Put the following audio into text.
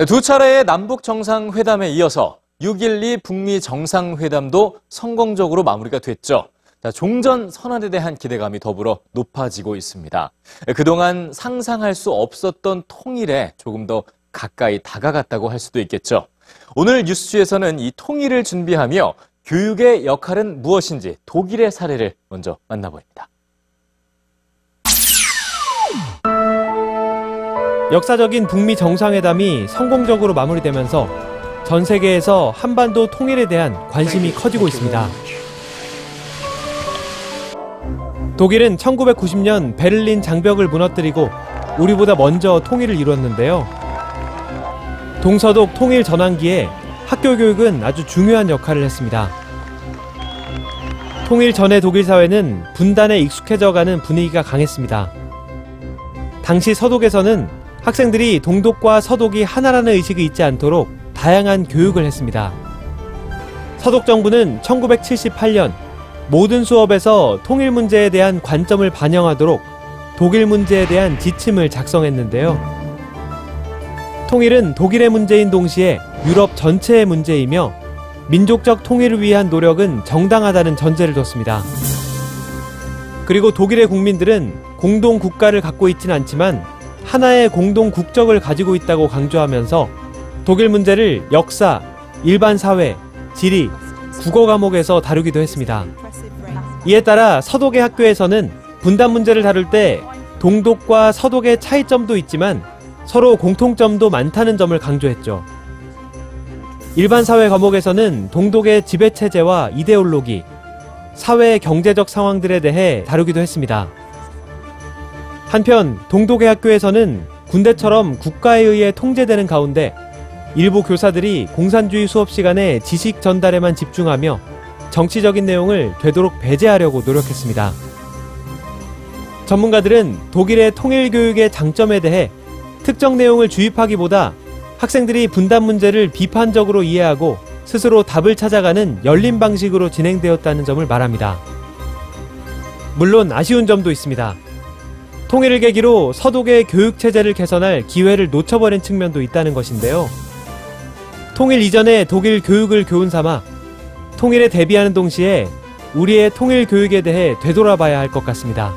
네, 두 차례의 남북 정상회담에 이어서 6.12 북미 정상회담도 성공적으로 마무리가 됐죠. 자, 종전 선언에 대한 기대감이 더불어 높아지고 있습니다. 네, 그동안 상상할 수 없었던 통일에 조금 더 가까이 다가갔다고 할 수도 있겠죠. 오늘 뉴스에서는 이 통일을 준비하며 교육의 역할은 무엇인지 독일의 사례를 먼저 만나보입니다. 역사적인 북미 정상회담이 성공적으로 마무리되면서 전 세계에서 한반도 통일에 대한 관심이 커지고 있습니다. 독일은 1990년 베를린 장벽을 무너뜨리고 우리보다 먼저 통일을 이뤘는데요. 동서독 통일 전환기에 학교 교육은 아주 중요한 역할을 했습니다. 통일 전의 독일 사회는 분단에 익숙해져가는 분위기가 강했습니다. 당시 서독에서는 학생들이 동독과 서독이 하나라는 의식이 있지 않도록 다양한 교육을 했습니다. 서독 정부는 1978년 모든 수업에서 통일 문제에 대한 관점을 반영하도록 독일 문제에 대한 지침을 작성했는데요. 통일은 독일의 문제인 동시에 유럽 전체의 문제이며 민족적 통일을 위한 노력은 정당하다는 전제를 뒀습니다. 그리고 독일의 국민들은 공동 국가를 갖고 있진 않지만 하나의 공동 국적을 가지고 있다고 강조하면서 독일 문제를 역사, 일반 사회, 지리, 국어 과목에서 다루기도 했습니다. 이에 따라 서독의 학교에서는 분단 문제를 다룰 때 동독과 서독의 차이점도 있지만 서로 공통점도 많다는 점을 강조했죠. 일반 사회 과목에서는 동독의 지배 체제와 이데올로기, 사회 경제적 상황들에 대해 다루기도 했습니다. 한편 동독의 학교에서는 군대처럼 국가에 의해 통제되는 가운데 일부 교사들이 공산주의 수업 시간에 지식 전달에만 집중하며 정치적인 내용을 되도록 배제하려고 노력했습니다. 전문가들은 독일의 통일 교육의 장점에 대해 특정 내용을 주입하기보다 학생들이 분단 문제를 비판적으로 이해하고 스스로 답을 찾아가는 열린 방식으로 진행되었다는 점을 말합니다. 물론 아쉬운 점도 있습니다. 통일을 계기로 서독의 교육 체제를 개선할 기회를 놓쳐버린 측면도 있다는 것인데요. 통일 이전에 독일 교육을 교훈 삼아 통일에 대비하는 동시에 우리의 통일 교육에 대해 되돌아봐야 할 것 같습니다.